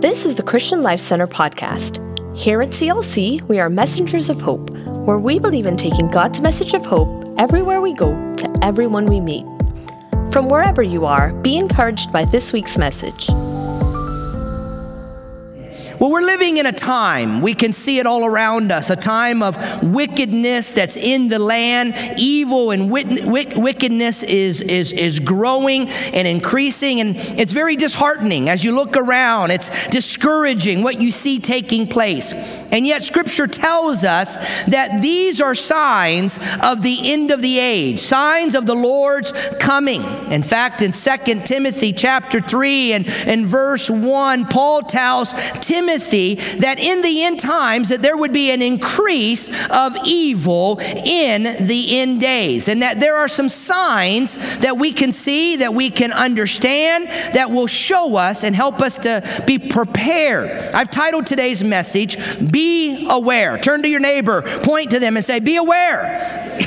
This is the Christian Life Center podcast. Here at CLC, we are messengers of hope, where we believe in taking God's message of hope everywhere we go to everyone we meet. From wherever you are, be encouraged by this week's message. Well, we're living in a time, we can see it all around us, a time of wickedness that's in the land. Evil and wickedness is, is, is growing and increasing, and it's very disheartening as you look around. It's discouraging what you see taking place. And yet, Scripture tells us that these are signs of the end of the age, signs of the Lord's coming. In fact, in 2 Timothy chapter 3 and, and verse 1, Paul tells Timothy that in the end times that there would be an increase of evil in the end days, and that there are some signs that we can see, that we can understand, that will show us and help us to be prepared. I've titled today's message, be aware. Turn to your neighbor, point to them, and say, Be aware.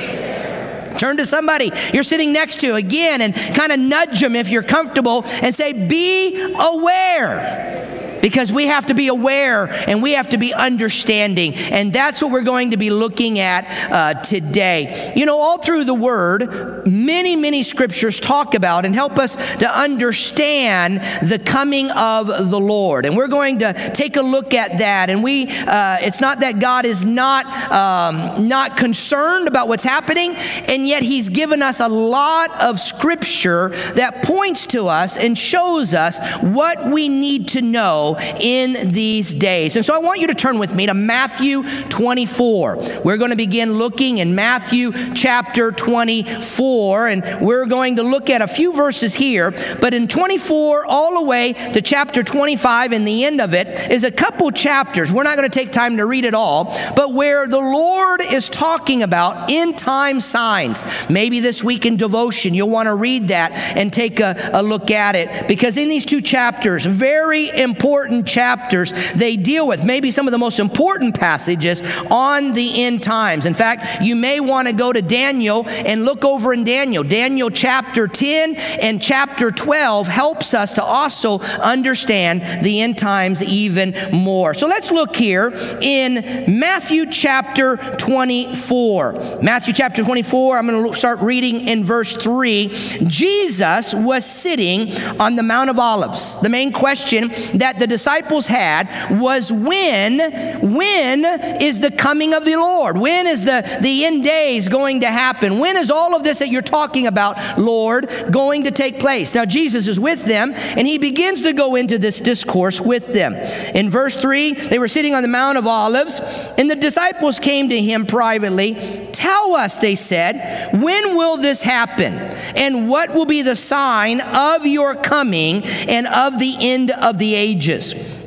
Turn to somebody you're sitting next to again and kind of nudge them if you're comfortable and say, Be aware because we have to be aware and we have to be understanding. And that's what we're going to be looking at uh, today. You know, all through the Word, many, many scriptures talk about and help us to understand the coming of the Lord. And we're going to take a look at that. And we, uh, it's not that God is not, um, not concerned about what's happening, and yet He's given us a lot of scripture that points to us and shows us what we need to know in these days. And so I want you to turn with me to Matthew 24. We're going to begin looking in Matthew chapter 24, and we're going to look at a few verses here. But in 24, all the way to chapter 25, and the end of it is a couple chapters. We're not going to take time to read it all, but where the Lord is talking about end time signs. Maybe this week in devotion, you'll want to read that and take a, a look at it because in these two chapters, very important important chapters they deal with, maybe some of the most important passages on the end times. In fact, you may want to go to Daniel and look over in Daniel. Daniel chapter 10 and chapter 12 helps us to also understand the end times even more. So let's look here in Matthew chapter 24. Matthew chapter 24, I'm going to start reading in verse 3. Jesus was sitting on the Mount of Olives. The main question that the disciples had was when, when is the coming of the Lord? When is the, the end days going to happen? When is all of this that you're talking about, Lord, going to take place? Now, Jesus is with them, and he begins to go into this discourse with them. In verse 3, they were sitting on the Mount of Olives, and the disciples came to him privately. Tell us, they said, when will this happen? And what will be the sign of your coming and of the end of the ages?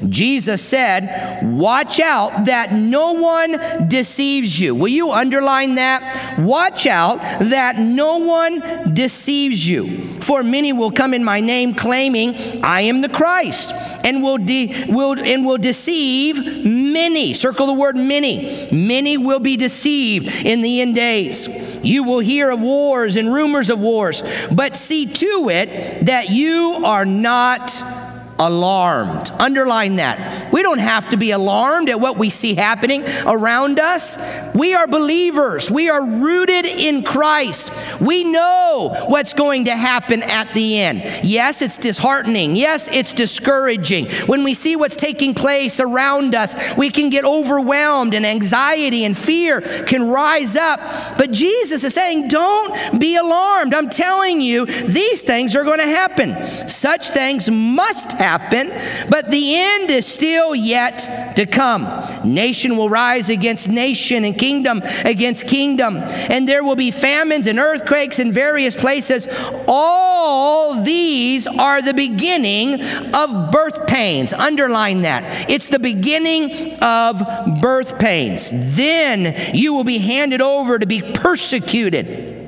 Jesus said, Watch out that no one deceives you. Will you underline that? Watch out that no one deceives you. For many will come in my name claiming, I am the Christ, and will, de- will, and will deceive many. Circle the word many. Many will be deceived in the end days. You will hear of wars and rumors of wars, but see to it that you are not alarmed. Underline that. We don't have to be alarmed at what we see happening around us. We are believers. We are rooted in Christ. We know what's going to happen at the end. Yes, it's disheartening. Yes, it's discouraging. When we see what's taking place around us, we can get overwhelmed and anxiety and fear can rise up. But Jesus is saying, don't be alarmed. I'm telling you, these things are going to happen. Such things must happen happen, but the end is still yet to come. Nation will rise against nation and kingdom against kingdom, and there will be famines and earthquakes in various places. All these are the beginning of birth pains. Underline that. It's the beginning of birth pains. Then you will be handed over to be persecuted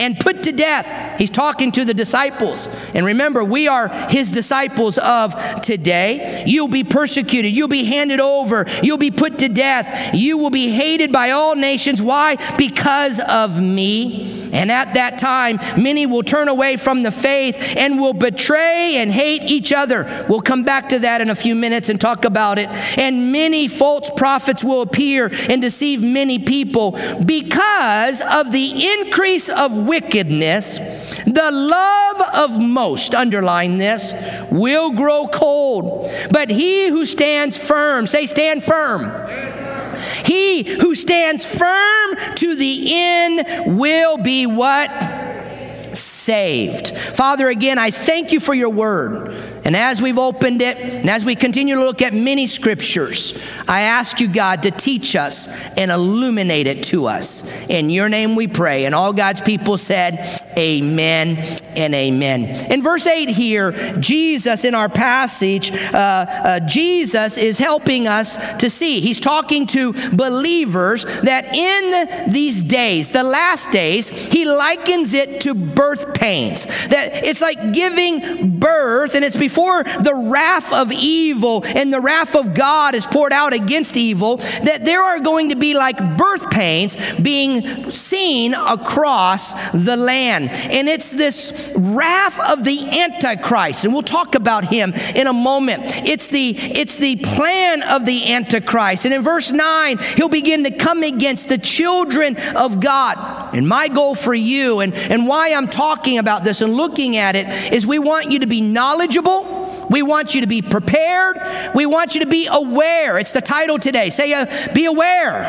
and put to death. He's talking to the disciples. And remember, we are his disciples of today. You'll be persecuted. You'll be handed over. You'll be put to death. You will be hated by all nations. Why? Because of me. And at that time, many will turn away from the faith and will betray and hate each other. We'll come back to that in a few minutes and talk about it. And many false prophets will appear and deceive many people because of the increase of wickedness. The love of most, underline this, will grow cold. But he who stands firm, say, stand firm. He who stands firm to the end will be what? Saved. Father, again, I thank you for your word. And as we've opened it, and as we continue to look at many scriptures, I ask you, God, to teach us and illuminate it to us. In your name we pray. And all God's people said, Amen and amen. In verse 8 here, Jesus, in our passage, uh, uh, Jesus is helping us to see. He's talking to believers that in these days, the last days, he likens it to birth pains. That it's like giving birth, and it's before the wrath of evil and the wrath of God is poured out against evil, that there are going to be like birth pains being seen across the land. And it's this wrath of the Antichrist, and we'll talk about him in a moment. It's the, it's the plan of the Antichrist. And in verse 9, he'll begin to come against the children of God. And my goal for you, and, and why I'm talking about this and looking at it, is we want you to be knowledgeable we want you to be prepared. We want you to be aware. It's the title today. Say, uh, be aware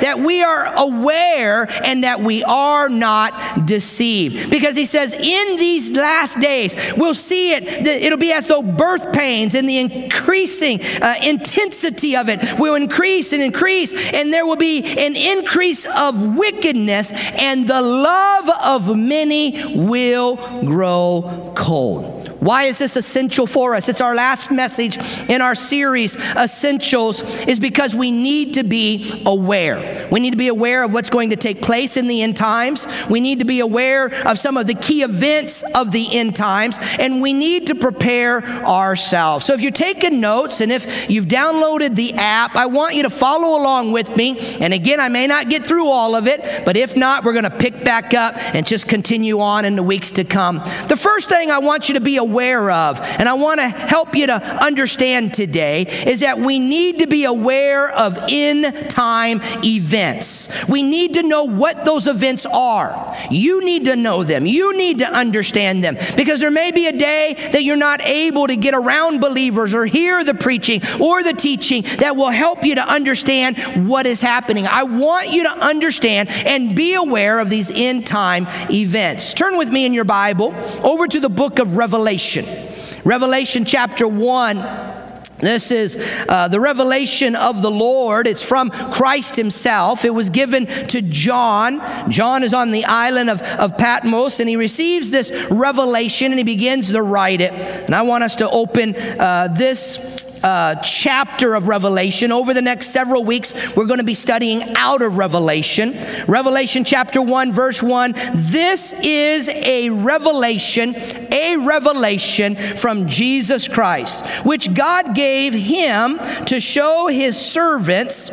that we are aware and that we are not deceived. Because he says, in these last days, we'll see it. It'll be as though birth pains and the increasing uh, intensity of it will increase and increase. And there will be an increase of wickedness, and the love of many will grow cold. Why is this essential for us? It's our last message in our series, Essentials, is because we need to be aware. We need to be aware of what's going to take place in the end times. We need to be aware of some of the key events of the end times, and we need to prepare ourselves. So if you're taking notes and if you've downloaded the app, I want you to follow along with me. And again, I may not get through all of it, but if not, we're going to pick back up and just continue on in the weeks to come. The first thing I want you to be aware aware of, and I want to help you to understand today, is that we need to be aware of in time events. We need to know what those events are. You need to know them. You need to understand them because there may be a day that you're not able to get around believers or hear the preaching or the teaching that will help you to understand what is happening. I want you to understand and be aware of these end time events. Turn with me in your Bible over to the book of Revelation. Revelation. Revelation chapter 1. This is uh, the revelation of the Lord. It's from Christ Himself. It was given to John. John is on the island of, of Patmos and he receives this revelation and he begins to write it. And I want us to open uh, this uh, chapter of Revelation. Over the next several weeks, we're going to be studying out of Revelation. Revelation chapter 1, verse 1. This is a revelation, a revelation from Jesus Christ, which God gave him to show his servants,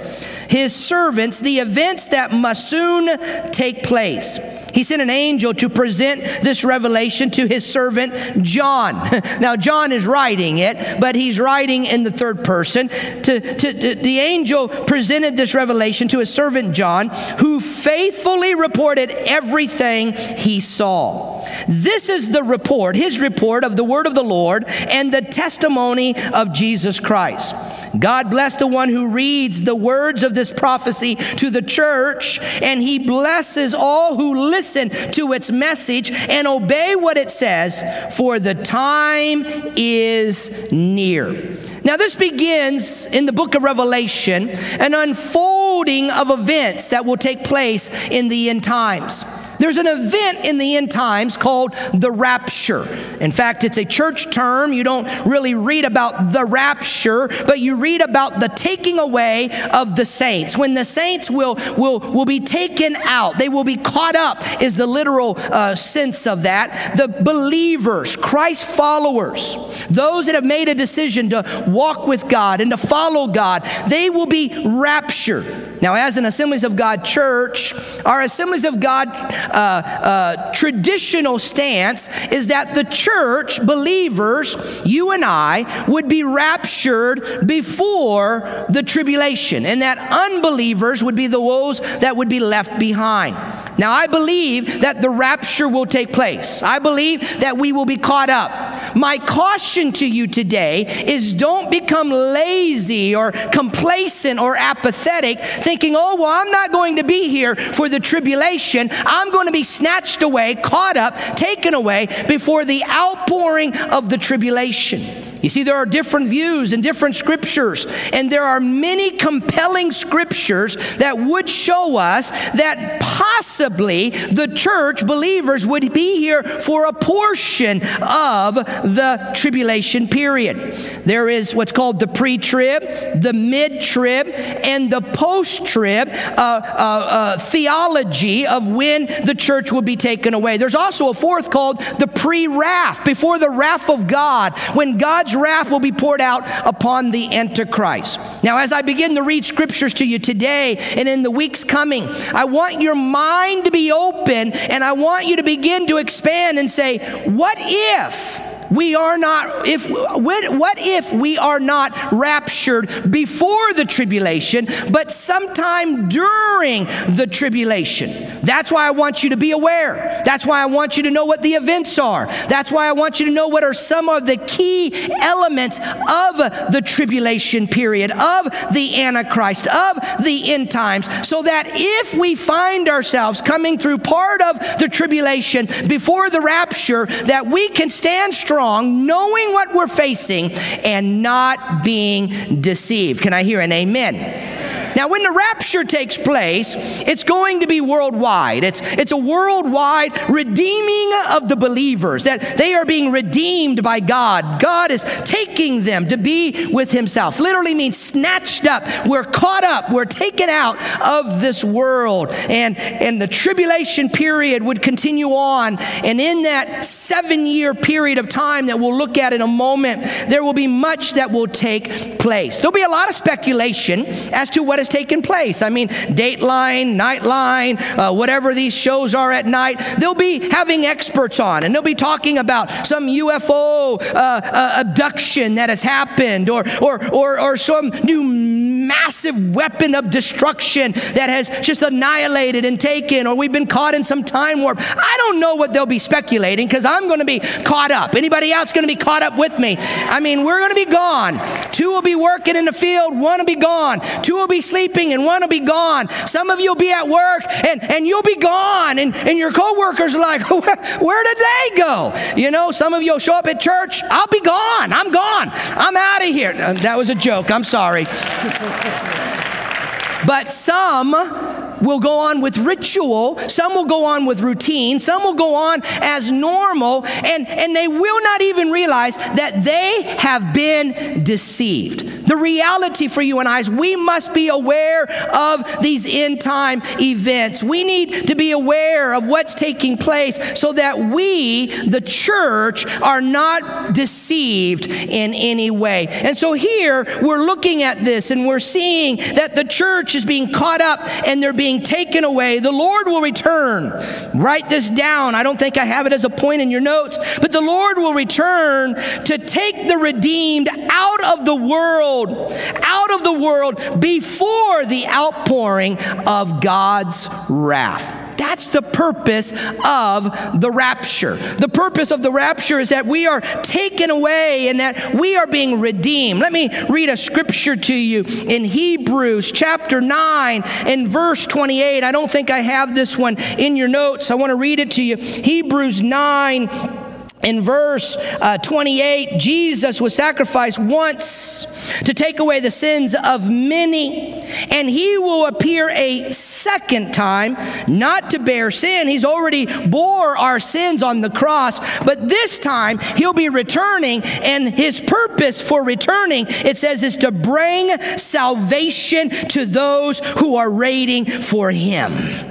his servants, the events that must soon take place. He sent an angel to present this revelation to his servant John. now, John is writing it, but he's writing in the third person. To, to, to, the angel presented this revelation to his servant John, who faithfully reported everything he saw. This is the report, his report of the word of the Lord and the testimony of Jesus Christ. God bless the one who reads the words of this prophecy to the church, and he blesses all who listen to its message and obey what it says, for the time is near. Now, this begins in the book of Revelation, an unfolding of events that will take place in the end times. There's an event in the end times called the rapture. In fact, it's a church term. You don't really read about the rapture, but you read about the taking away of the saints. When the saints will, will, will be taken out, they will be caught up, is the literal uh, sense of that. The believers, Christ followers, those that have made a decision to walk with God and to follow God, they will be raptured. Now, as an Assemblies of God church, our Assemblies of God uh, uh, traditional stance is that the church, believers, you and I, would be raptured before the tribulation, and that unbelievers would be the those that would be left behind. Now, I believe that the rapture will take place. I believe that we will be caught up. My caution to you today is don't become lazy or complacent or apathetic, thinking, oh, well, I'm not going to be here for the tribulation. I'm going to be snatched away, caught up, taken away before the outpouring of the tribulation. You see, there are different views and different scriptures, and there are many compelling scriptures that would show us that possibly the church believers would be here for a portion of the tribulation period. There is what's called the pre trib, the mid trib, and the post trib uh, uh, uh, theology of when the church will be taken away. There's also a fourth called the pre wrath, before the wrath of God, when God's God's wrath will be poured out upon the Antichrist. Now, as I begin to read scriptures to you today and in the weeks coming, I want your mind to be open and I want you to begin to expand and say, What if? We are not if what, if we are not raptured before the tribulation but sometime during the tribulation? That's why i want you to be aware. That's why i want you to know what the events are. That's why i want you to know what are some of the key elements of the tribulation period of the antichrist of the end times so that if we find ourselves coming through part of the tribulation before the rapture that we can stand strong strong, knowing what we're facing, and not being deceived. Can I hear an amen? Now, when the rapture takes place, it's going to be worldwide. It's, it's a worldwide redeeming of the believers, that they are being redeemed by God. God is taking them to be with Himself. Literally means snatched up. We're caught up. We're taken out of this world. And, and the tribulation period would continue on. And in that seven year period of time that we'll look at in a moment, there will be much that will take place. There'll be a lot of speculation as to what has taken place. I mean, Dateline, Nightline, uh, whatever these shows are at night, they'll be having experts on and they'll be talking about some UFO uh, uh, abduction that has happened or, or, or, or some new massive weapon of destruction that has just annihilated and taken, or we've been caught in some time warp. I don't know what they'll be speculating because I'm going to be caught up. Anybody else going to be caught up with me? I mean, we're going to be gone. Two will be working in the field, one will be gone. Two will be sleeping, and one will be gone. Some of you will be at work and, and you'll be gone, and, and your coworkers are like, where did they go? You know, some of you will show up at church, I'll be gone. I'm gone. I'm out of here. That was a joke. I'm sorry. but some will go on with ritual, some will go on with routine, some will go on as normal, and, and they will not even realize that they have been deceived. The reality for you and I is we must be aware of these end time events. We need to be aware of what's taking place so that we, the church, are not deceived in any way. And so here we're looking at this and we're seeing that the church is being caught up and they're being being taken away. The Lord will return. Write this down. I don't think I have it as a point in your notes, but the Lord will return to take the redeemed out of the world, out of the world before the outpouring of God's wrath. That's the purpose of the rapture. The purpose of the rapture is that we are taken away and that we are being redeemed. Let me read a scripture to you in Hebrews chapter 9 and verse 28. I don't think I have this one in your notes. I want to read it to you. Hebrews 9 in verse uh, 28, Jesus was sacrificed once to take away the sins of many, and he will appear a second time, not to bear sin. He's already bore our sins on the cross, but this time he'll be returning, and his purpose for returning, it says, is to bring salvation to those who are waiting for him.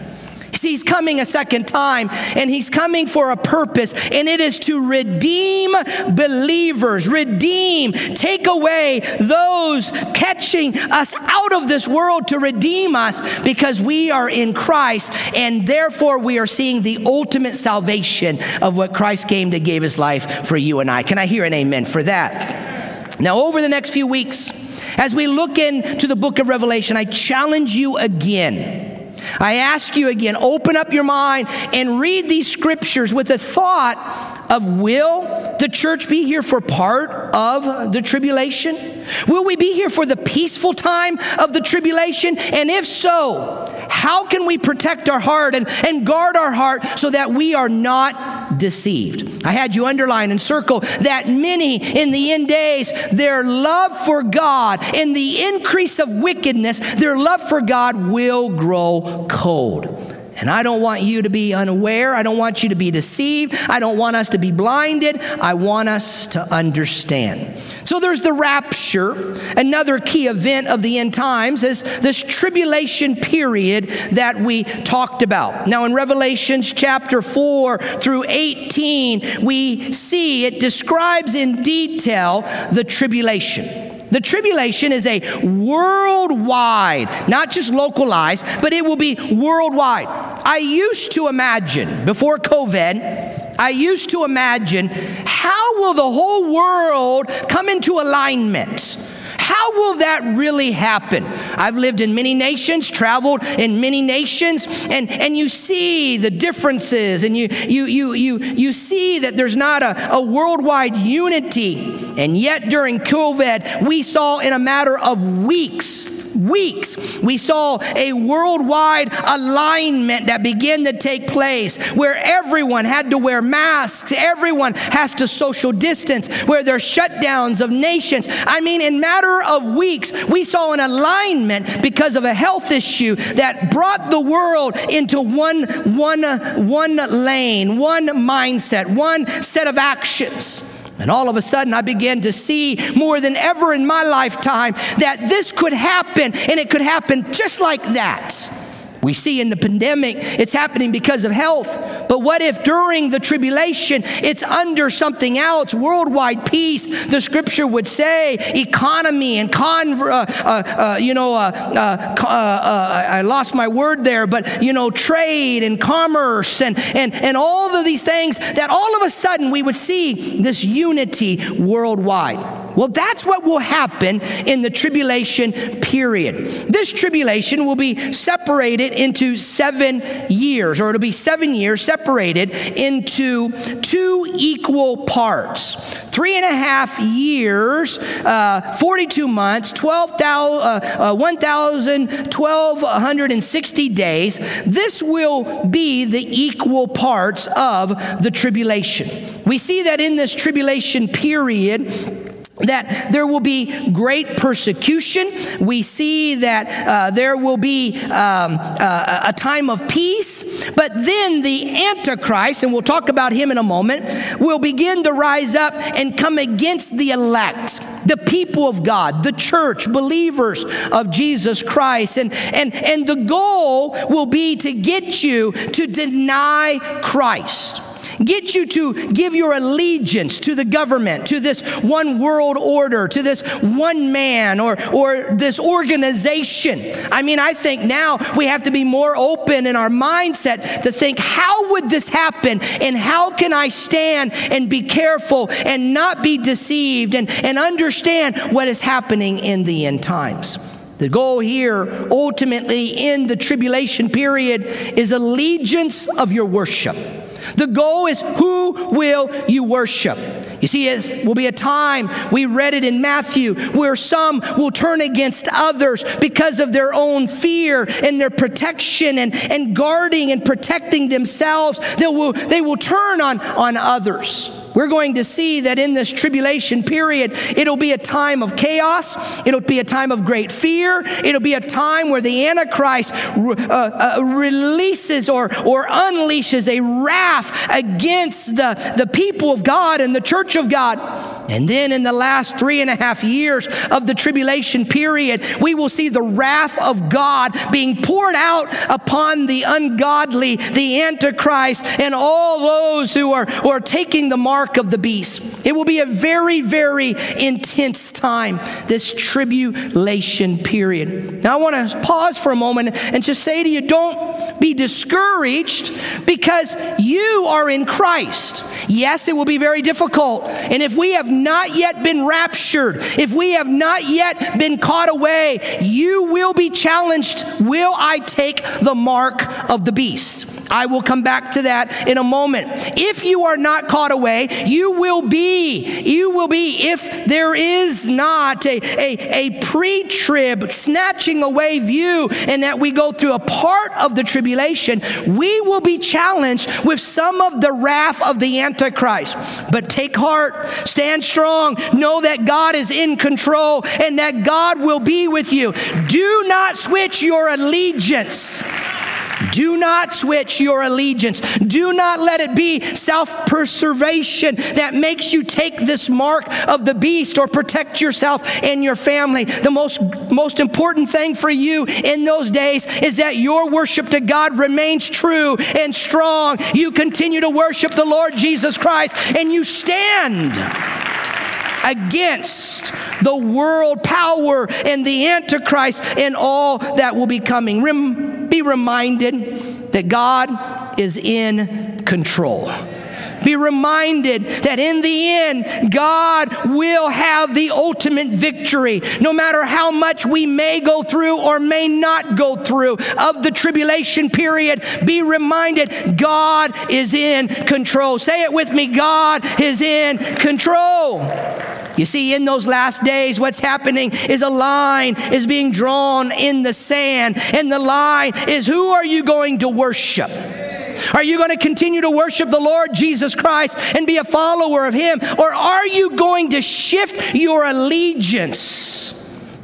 He's coming a second time, and he's coming for a purpose, and it is to redeem believers, redeem, take away those catching us out of this world to redeem us because we are in Christ, and therefore we are seeing the ultimate salvation of what Christ came to give his life for you and I. Can I hear an amen for that? Now, over the next few weeks, as we look into the book of Revelation, I challenge you again I ask you again, open up your mind and read these scriptures with the thought of will the church be here for part of the tribulation? Will we be here for the peaceful time of the tribulation? And if so, how can we protect our heart and, and guard our heart so that we are not deceived? I had you underline and circle that many in the end days, their love for God, in the increase of wickedness, their love for God will grow cold. And I don't want you to be unaware. I don't want you to be deceived. I don't want us to be blinded. I want us to understand. So there's the rapture. Another key event of the end times is this tribulation period that we talked about. Now, in Revelations chapter 4 through 18, we see it describes in detail the tribulation. The tribulation is a worldwide, not just localized, but it will be worldwide. I used to imagine before COVID, I used to imagine how will the whole world come into alignment? How will that really happen? I've lived in many nations, traveled in many nations, and, and you see the differences, and you, you, you, you, you see that there's not a, a worldwide unity. And yet, during COVID, we saw in a matter of weeks weeks, we saw a worldwide alignment that began to take place where everyone had to wear masks, everyone has to social distance, where there's shutdowns of nations. I mean, in matter of weeks, we saw an alignment because of a health issue that brought the world into one, one, one lane, one mindset, one set of actions. And all of a sudden, I began to see more than ever in my lifetime that this could happen, and it could happen just like that. We see in the pandemic, it's happening because of health. But what if during the tribulation, it's under something else, worldwide peace? The scripture would say economy and con, uh, uh, uh, you know, uh, uh, uh, I lost my word there, but, you know, trade and commerce and, and, and all of these things that all of a sudden we would see this unity worldwide. Well, that's what will happen in the tribulation period. This tribulation will be separated into seven years, or it'll be seven years separated into two equal parts. Three and a half years, uh, 42 months, 12, uh, uh, 1,260 days. This will be the equal parts of the tribulation. We see that in this tribulation period, that there will be great persecution. We see that uh, there will be um, uh, a time of peace, but then the Antichrist, and we'll talk about him in a moment, will begin to rise up and come against the elect, the people of God, the church, believers of Jesus Christ. And, and, and the goal will be to get you to deny Christ get you to give your allegiance to the government, to this one world order, to this one man or, or this organization. I mean, I think now we have to be more open in our mindset to think, how would this happen? And how can I stand and be careful and not be deceived and, and understand what is happening in the end times? The goal here, ultimately, in the tribulation period, is allegiance of your worship. The goal is who will you worship? You see, it will be a time, we read it in Matthew, where some will turn against others because of their own fear and their protection and, and guarding and protecting themselves. They will, they will turn on, on others. We're going to see that in this tribulation period, it'll be a time of chaos. It'll be a time of great fear. It'll be a time where the Antichrist uh, uh, releases or, or unleashes a wrath against the, the people of God and the church of God. And then in the last three and a half years of the tribulation period, we will see the wrath of God being poured out upon the ungodly, the Antichrist, and all those who are, who are taking the mark of the beast. It will be a very, very intense time, this tribulation period. Now, I want to pause for a moment and just say to you don't be discouraged because you are in Christ. Yes, it will be very difficult. And if we have not yet been raptured, if we have not yet been caught away, you will be challenged. Will I take the mark of the beast? I will come back to that in a moment. If you are not caught away, you will be, you will be, if there is not a, a, a pre trib snatching away view and that we go through a part of the tribulation, we will be challenged with some of the wrath of the Antichrist. But take heart, stand strong, know that God is in control and that God will be with you. Do not switch your allegiance. Do not switch your allegiance. Do not let it be self preservation that makes you take this mark of the beast or protect yourself and your family. The most, most important thing for you in those days is that your worship to God remains true and strong. You continue to worship the Lord Jesus Christ and you stand against the world power and the Antichrist and all that will be coming. Rem- be reminded that God is in control. Be reminded that in the end, God will have the ultimate victory. No matter how much we may go through or may not go through of the tribulation period, be reminded God is in control. Say it with me God is in control. You see, in those last days, what's happening is a line is being drawn in the sand, and the line is who are you going to worship? Are you going to continue to worship the Lord Jesus Christ and be a follower of Him? Or are you going to shift your allegiance?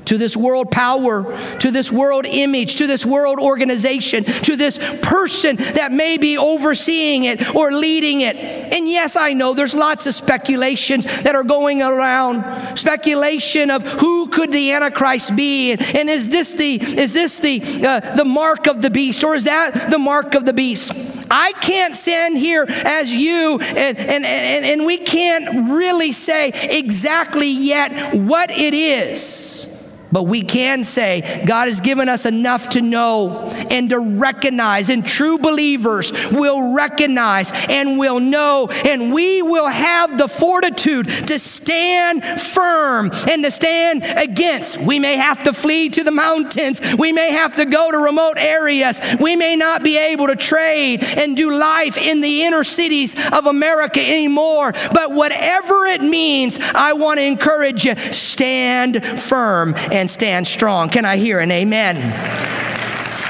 To this world power, to this world image, to this world organization, to this person that may be overseeing it or leading it. And yes, I know there's lots of speculations that are going around. Speculation of who could the Antichrist be, and, and is this the is this the uh, the mark of the beast, or is that the mark of the beast? I can't stand here as you, and, and, and, and we can't really say exactly yet what it is. But we can say God has given us enough to know and to recognize, and true believers will recognize and will know, and we will have the fortitude to stand firm and to stand against. We may have to flee to the mountains, we may have to go to remote areas, we may not be able to trade and do life in the inner cities of America anymore. But whatever it means, I want to encourage you stand firm and stand strong. Can I hear an amen?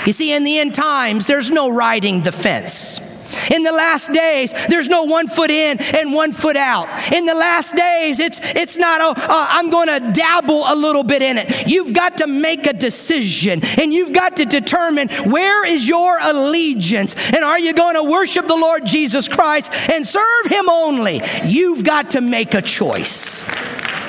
You see, in the end times, there's no riding the fence. In the last days, there's no one foot in and one foot out. In the last days, it's, it's not, oh, uh, I'm going to dabble a little bit in it. You've got to make a decision and you've got to determine where is your allegiance and are you going to worship the Lord Jesus Christ and serve Him only? You've got to make a choice.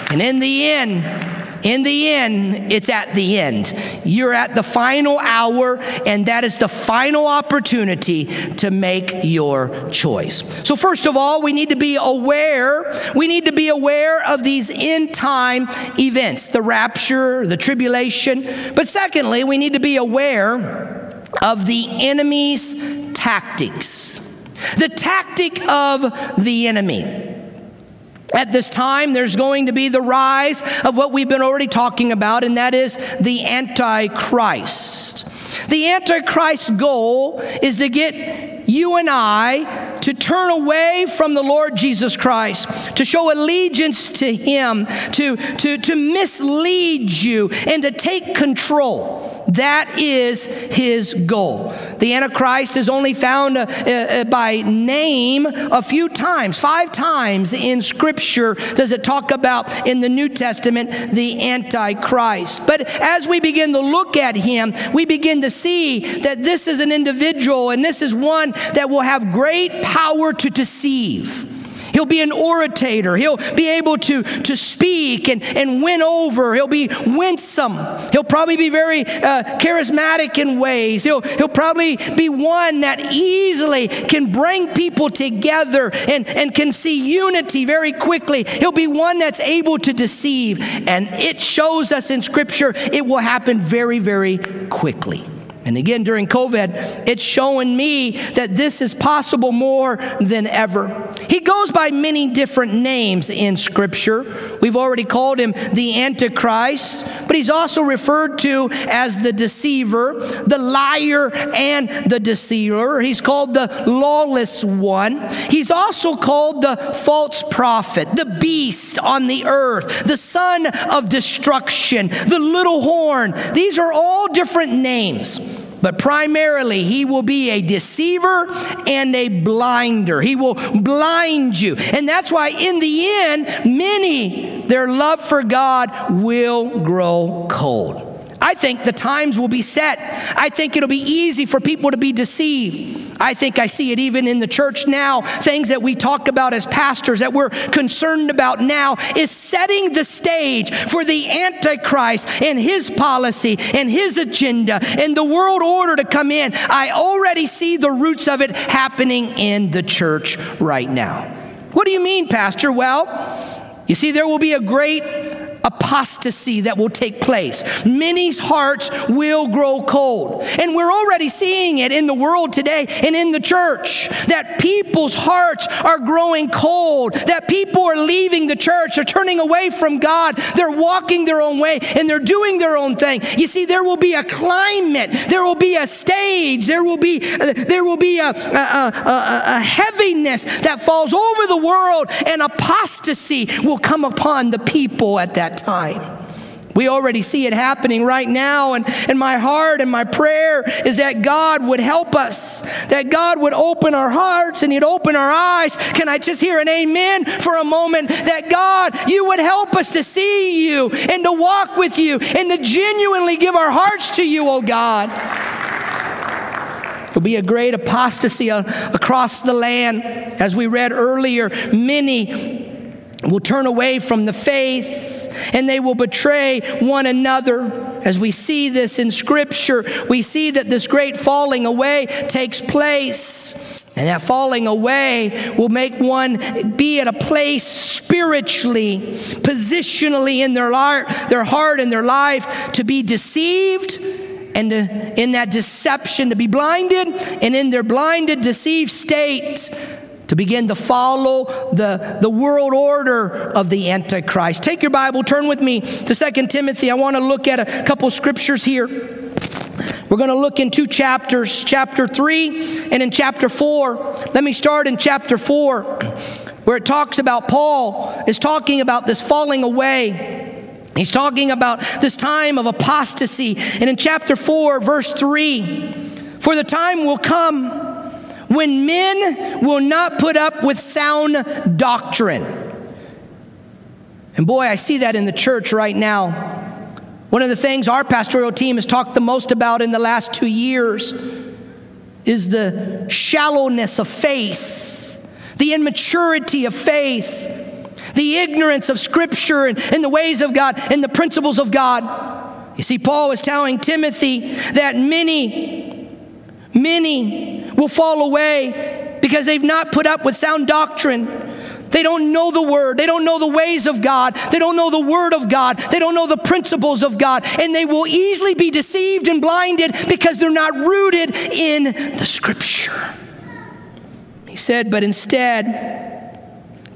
And in the end, in the end, it's at the end. You're at the final hour, and that is the final opportunity to make your choice. So, first of all, we need to be aware. We need to be aware of these end time events the rapture, the tribulation. But secondly, we need to be aware of the enemy's tactics. The tactic of the enemy. At this time, there's going to be the rise of what we've been already talking about, and that is the Antichrist. The Antichrist's goal is to get you and I to turn away from the Lord Jesus Christ, to show allegiance to Him, to, to, to mislead you, and to take control. That is his goal. The Antichrist is only found uh, uh, by name a few times, five times in Scripture does it talk about in the New Testament the Antichrist. But as we begin to look at him, we begin to see that this is an individual and this is one that will have great power to deceive. He'll be an orator. He'll be able to, to speak and, and win over. He'll be winsome. He'll probably be very uh, charismatic in ways. He'll, he'll probably be one that easily can bring people together and, and can see unity very quickly. He'll be one that's able to deceive. And it shows us in Scripture it will happen very, very quickly. And again, during COVID, it's showing me that this is possible more than ever. He goes by many different names in Scripture. We've already called him the Antichrist, but he's also referred to as the deceiver, the liar, and the deceiver. He's called the lawless one. He's also called the false prophet, the beast on the earth, the son of destruction, the little horn. These are all different names. But primarily, he will be a deceiver and a blinder. He will blind you. And that's why, in the end, many, their love for God will grow cold. I think the times will be set. I think it'll be easy for people to be deceived. I think I see it even in the church now. Things that we talk about as pastors that we're concerned about now is setting the stage for the Antichrist and his policy and his agenda and the world order to come in. I already see the roots of it happening in the church right now. What do you mean, Pastor? Well, you see, there will be a great apostasy that will take place. Many's hearts will grow cold. And we're already seeing it in the world today and in the church that people's hearts are growing cold, that people are leaving the church, they're turning away from God, they're walking their own way, and they're doing their own thing. You see, there will be a climate, there will be a stage, there will be, uh, there will be a, a, a, a heaviness that falls over the world, and apostasy will come upon the people at that time. We already see it happening right now. And, and my heart and my prayer is that God would help us, that God would open our hearts and He'd open our eyes. Can I just hear an amen for a moment? That God, you would help us to see you and to walk with you and to genuinely give our hearts to you, oh God. There'll be a great apostasy across the land. As we read earlier, many will turn away from the faith and they will betray one another. As we see this in Scripture, we see that this great falling away takes place. And that falling away will make one be at a place spiritually, positionally in their heart, their heart and their life to be deceived and to, in that deception to be blinded and in their blinded deceived state to begin to follow the, the world order of the Antichrist. Take your Bible, turn with me to Second Timothy. I want to look at a couple scriptures here. We're going to look in two chapters, chapter 3 and in chapter 4. Let me start in chapter 4, where it talks about Paul is talking about this falling away. He's talking about this time of apostasy. And in chapter 4, verse 3, for the time will come when men will not put up with sound doctrine. And boy, I see that in the church right now. One of the things our pastoral team has talked the most about in the last two years is the shallowness of faith, the immaturity of faith, the ignorance of Scripture and, and the ways of God and the principles of God. You see, Paul was telling Timothy that many, many will fall away because they've not put up with sound doctrine. They don't know the word. They don't know the ways of God. They don't know the word of God. They don't know the principles of God. And they will easily be deceived and blinded because they're not rooted in the scripture. He said, but instead,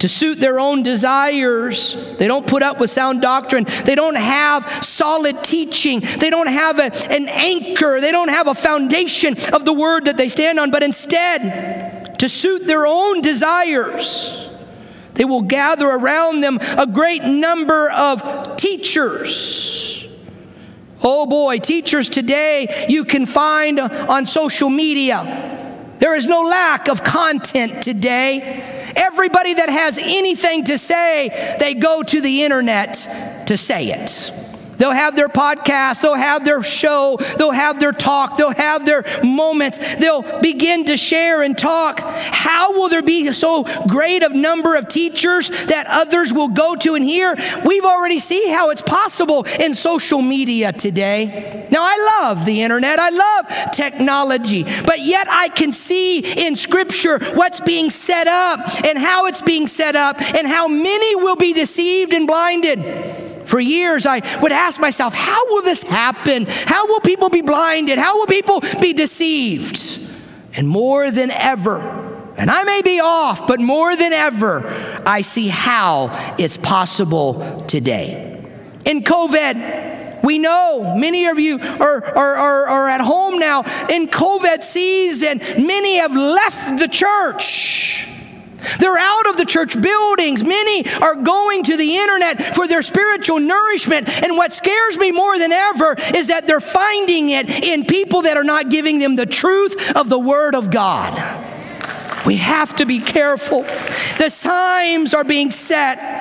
to suit their own desires. They don't put up with sound doctrine. They don't have solid teaching. They don't have a, an anchor. They don't have a foundation of the word that they stand on. But instead, to suit their own desires, they will gather around them a great number of teachers. Oh boy, teachers today you can find on social media. There is no lack of content today. Everybody that has anything to say, they go to the internet to say it. They'll have their podcast, they'll have their show, they'll have their talk, they'll have their moments. They'll begin to share and talk. How will there be so great of number of teachers that others will go to and hear? We've already see how it's possible in social media today. Now I love the internet. I love technology. But yet I can see in scripture what's being set up and how it's being set up and how many will be deceived and blinded. For years, I would ask myself, how will this happen? How will people be blinded? How will people be deceived? And more than ever, and I may be off, but more than ever, I see how it's possible today. In COVID, we know many of you are, are, are, are, at home now in COVID season. Many have left the church. They're out of the church buildings. Many are going to the internet for their spiritual nourishment. And what scares me more than ever is that they're finding it in people that are not giving them the truth of the Word of God. We have to be careful. The times are being set.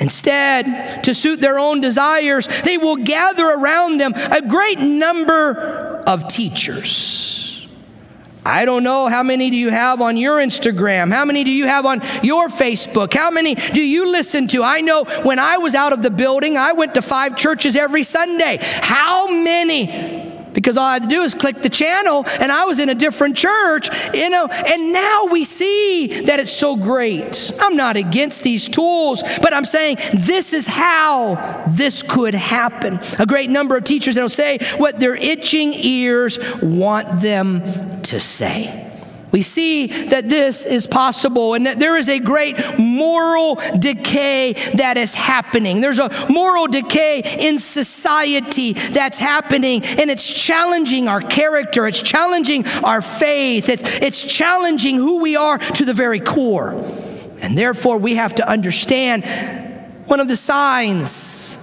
Instead, to suit their own desires, they will gather around them a great number of teachers. I don't know how many do you have on your Instagram? How many do you have on your Facebook? How many do you listen to? I know when I was out of the building, I went to five churches every Sunday. How many because all I had to do is click the channel and I was in a different church, you know, and now we see that it's so great. I'm not against these tools, but I'm saying this is how this could happen. A great number of teachers that'll say what their itching ears want them to say. We see that this is possible and that there is a great moral decay that is happening. There's a moral decay in society that's happening and it's challenging our character, it's challenging our faith, it's, it's challenging who we are to the very core. And therefore, we have to understand one of the signs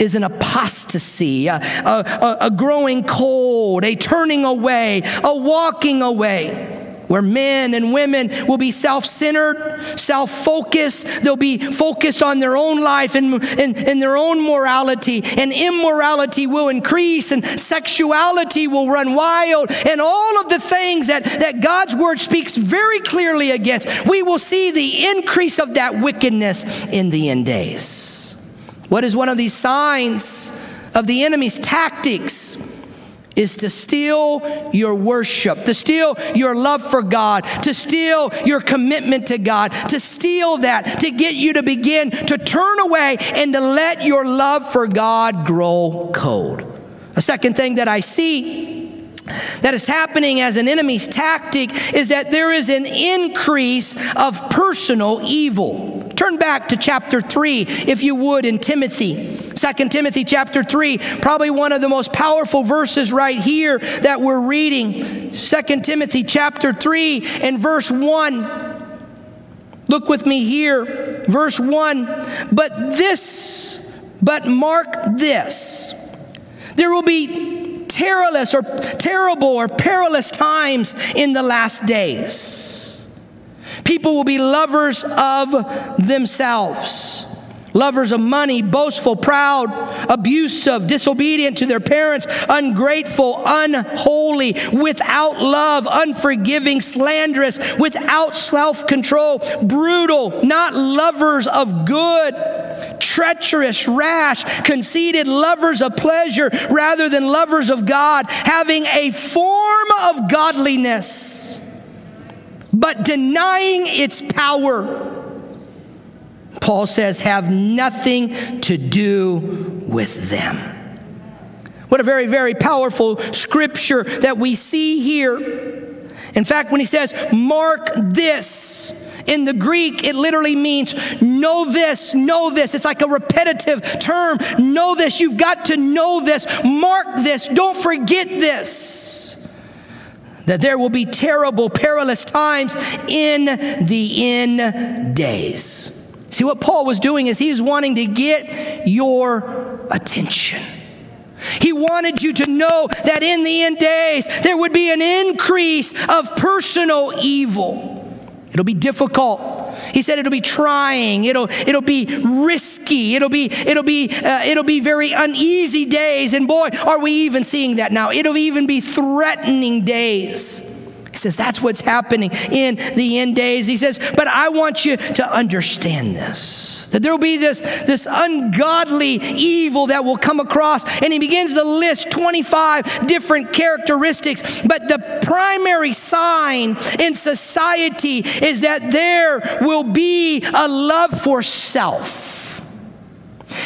is an apostasy, a, a, a, growing cold, a turning away, a walking away where men and women will be self centered, self focused. They'll be focused on their own life and, and, and, their own morality, and immorality will increase, and sexuality will run wild, and all of the things that, that God's word speaks very clearly against. We will see the increase of that wickedness in the end days. What is one of these signs of the enemy's tactics? Is to steal your worship, to steal your love for God, to steal your commitment to God, to steal that, to get you to begin to turn away and to let your love for God grow cold. A second thing that I see that is happening as an enemy's tactic is that there is an increase of personal evil. Turn back to chapter 3, if you would, in Timothy. 2 Timothy chapter 3, probably one of the most powerful verses right here that we're reading. 2 Timothy chapter 3 and verse 1. Look with me here, verse 1. But this, but mark this. There will be perilous or terrible or perilous times in the last days. People will be lovers of themselves lovers of money, boastful, proud, abusive, disobedient to their parents, ungrateful, unholy, without love, unforgiving, slanderous, without self control, brutal, not lovers of good, treacherous, rash, conceited, lovers of pleasure rather than lovers of God, having a form of godliness, but denying its power. Paul says, have nothing to do with them. What a very, very powerful scripture that we see here. In fact, when he says, mark this, in the Greek, it literally means know this, know this. It's like a repetitive term. Know this. You've got to know this. Mark this. Don't forget this. That there will be terrible, perilous times in the end days. See, what Paul was doing is he was wanting to get your attention. He wanted you to know that in the end days there would be an increase of personal evil. It'll be difficult He said it'll be trying, it'll, it'll be risky, it'll be, it'll be, uh, it'll be very uneasy days. And boy, are we even seeing that now. It'll even be threatening days. He says that's what's happening in the end days. He says, but I want you to understand this that there will be this, this ungodly evil that will come across. And he begins to list 25 different characteristics. But the primary sign in society is that there will be a love for self.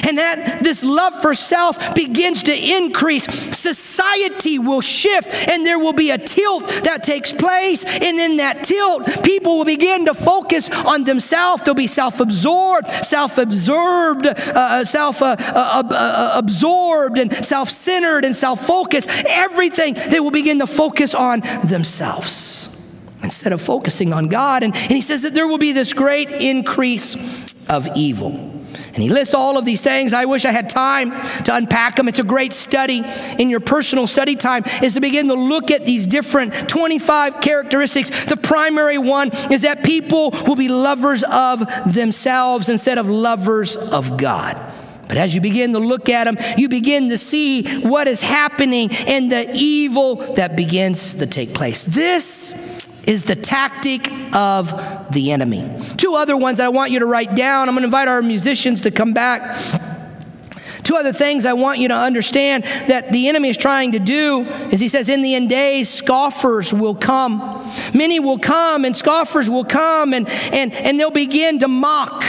And that this love for self begins to increase. Society will shift and there will be a tilt that takes place. And in that tilt, people will begin to focus on themselves. They'll be self absorbed, self absorbed, uh, self uh, uh, uh, absorbed, and self centered and self focused. Everything, they will begin to focus on themselves instead of focusing on God. And, and he says that there will be this great increase of evil. And he lists all of these things. I wish I had time to unpack them. It's a great study in your personal study time is to begin to look at these different 25 characteristics. The primary one is that people will be lovers of themselves instead of lovers of God. But as you begin to look at them, you begin to see what is happening and the evil that begins to take place. This is the tactic of the enemy. Two other ones that I want you to write down. I'm going to invite our musicians to come back. Two other things I want you to understand that the enemy is trying to do is he says, in the end days, scoffers will come. Many will come and scoffers will come and, and, and they'll begin to mock.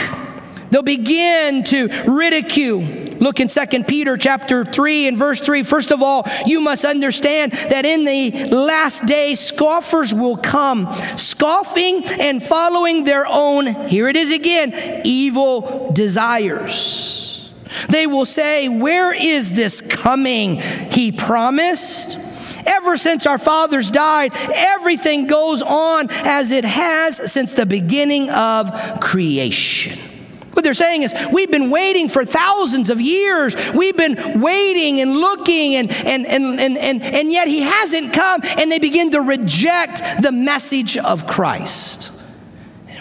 They'll begin to ridicule. Look in 2 Peter chapter 3 and verse 3. First of all, you must understand that in the last days, scoffers will come, scoffing and following their own, here it is again, evil desires. They will say, Where is this coming he promised? Ever since our fathers died, everything goes on as it has since the beginning of creation. What they're saying is, we've been waiting for thousands of years. We've been waiting and looking, and, and, and, and, and, and yet he hasn't come. And they begin to reject the message of Christ.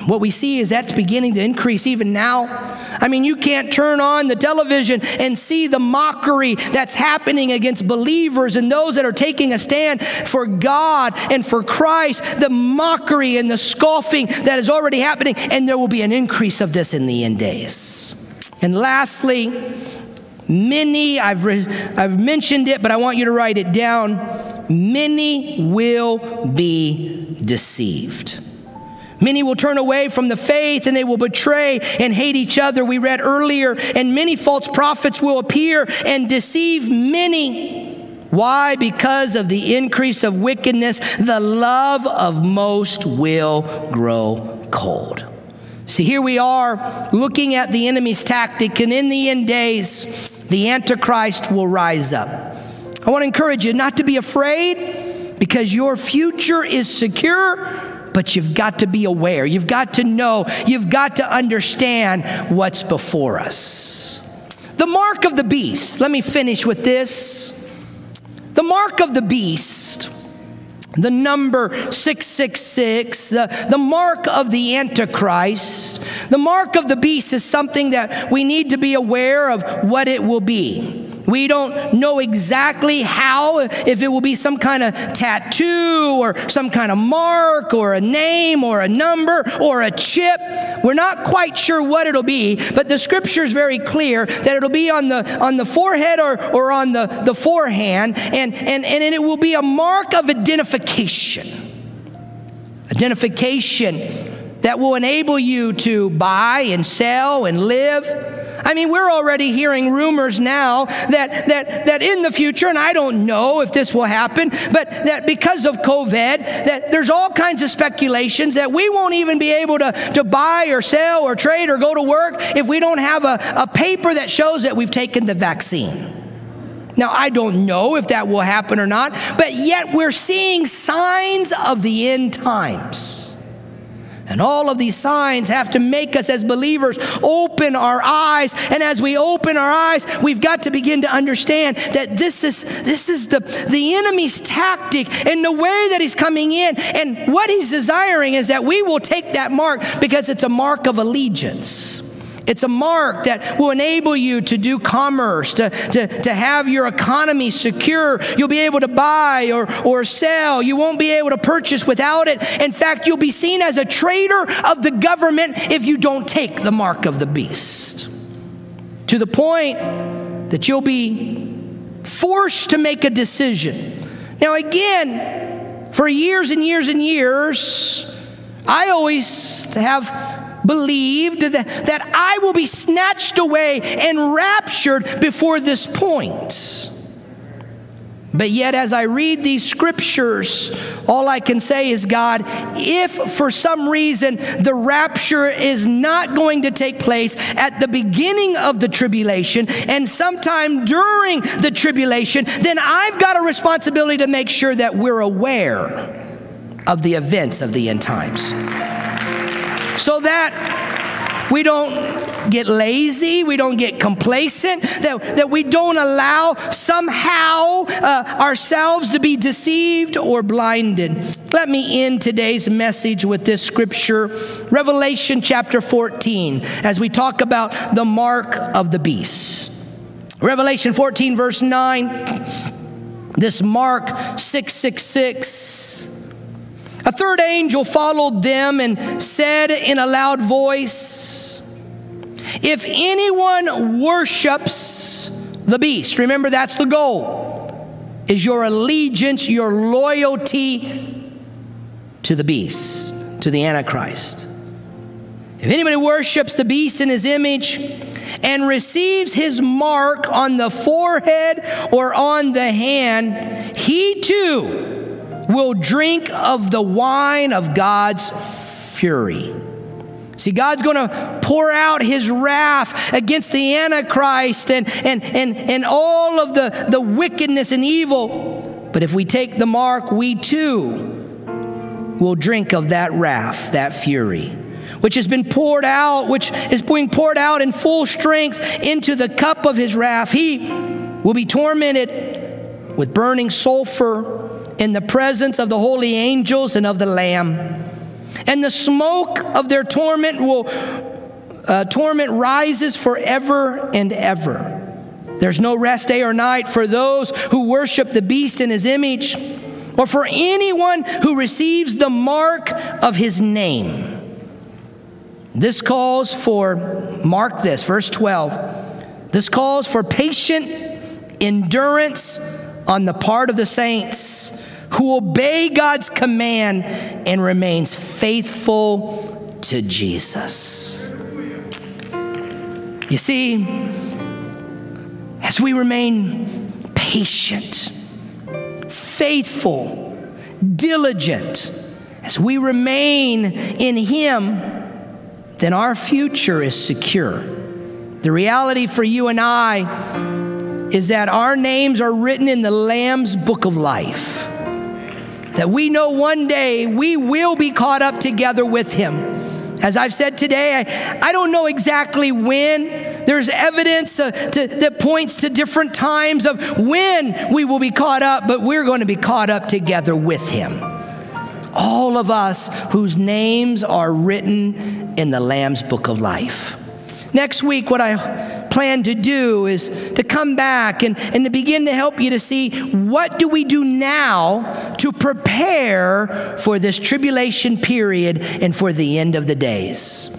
What we see is that's beginning to increase even now. I mean, you can't turn on the television and see the mockery that's happening against believers and those that are taking a stand for God and for Christ, the mockery and the scoffing that is already happening, and there will be an increase of this in the end days. And lastly, many, I've, re- I've mentioned it, but I want you to write it down. Many will be deceived. Many will turn away from the faith and they will betray and hate each other. We read earlier, and many false prophets will appear and deceive many. Why? Because of the increase of wickedness, the love of most will grow cold. See, here we are looking at the enemy's tactic, and in the end days, the Antichrist will rise up. I want to encourage you not to be afraid because your future is secure but you've got to be aware. You've got to know. You've got to understand what's before us. The mark of the beast. Let me finish with this. The mark of the beast, the number 666, the, the mark of the Antichrist, the mark of the beast is something that we need to be aware of what it will be. We don't know exactly how, if it will be some kind of tattoo or some kind of mark or a name or a number or a chip. We're not quite sure what it'll be, but the scripture is very clear that it'll be on the, on the forehead or, or on the, the forehand, and, and, and it will be a mark of identification. Identification that will enable you to buy and sell and live I mean, we're already hearing rumors now that, that, that in the future, and I don't know if this will happen, but that because of COVID, that there's all kinds of speculations that we won't even be able to, to buy or sell or trade or go to work if we don't have a, a paper that shows that we've taken the vaccine. Now, I don't know if that will happen or not, but yet we're seeing signs of the end times. And all of these signs have to make us as believers open our eyes. And as we open our eyes, we've got to begin to understand that this is, this is the, the enemy's tactic and the way that he's coming in. And what he's desiring is that we will take that mark because it's a mark of allegiance. It's a mark that will enable you to do commerce, to, to, to have your economy secure. You'll be able to buy or, or sell. You won't be able to purchase without it. In fact, you'll be seen as a traitor of the government if you don't take the mark of the beast. To the point that you'll be forced to make a decision. Now, again, for years and years and years, I always have believed that, that I will be snatched away and raptured before this point. But yet, as I read these scriptures, all I can say is, God, if for some reason the rapture is not going to take place at the beginning of the tribulation and sometime during the tribulation, then I've got a responsibility to make sure that we're aware of the events of the end times so that we don't get lazy, we don't get complacent, that, that we don't allow somehow uh, ourselves to be deceived or blinded. Let me end today's message with this scripture, Revelation chapter 14, as we talk about the mark of the beast. Revelation 14, verse 9, this mark 666 a third angel followed them and said in a loud voice, If anyone worships the beast, remember that's the goal, is your allegiance, your loyalty to the beast, to the Antichrist. If anybody worships the beast in his image and receives his mark on the forehead or on the hand, he too will drink of the wine of God's fury. See, God's going to pour out his wrath against the Antichrist and, and, and, and all of the, the wickedness and evil. But if we take the mark, we too will drink of that wrath, that fury, which has been poured out, which is being poured out in full strength into the cup of his wrath. He will be tormented with burning sulfur in the presence of the holy angels and of the Lamb. And the smoke of their torment will uh, torment rises forever and ever. There's no rest day or night for those who worship the beast in his image, or for anyone who receives the mark of his name. This calls for, mark this, verse 12. This calls for patient endurance on the part of the saints who obey God's command and remains faithful to Jesus. You see, as we remain patient, faithful, diligent, as we remain in Him, then our future is secure. The reality for you and I is that our names are written in the Lamb's book of life that we know one day we will be caught up together with him. As I've said today, I, I don't know exactly when. There's evidence to, that points to different times of when we will be caught up, but we're going to be caught up together with him. All of us whose names are written in the Lamb's book of life. Next week, what I plan to do is to come back and, and to begin to help you to see what do we do now to prepare for this tribulation period and for the end of the days.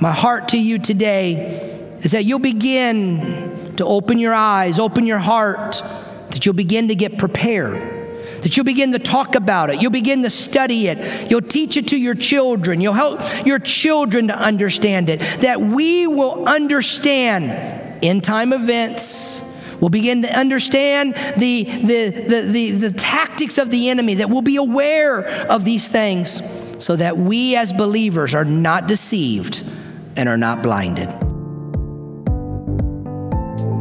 My heart to you today is that you'll begin to open your eyes, open your heart, that you'll begin to get prepared that you'll begin to talk about it. You'll begin to study it. You'll teach it to your children. You'll help your children to understand it. That we will understand end time events. We'll begin to understand the, the, the, the, the tactics of the enemy, that we'll be aware of these things so that we as believers are not deceived and are not blinded.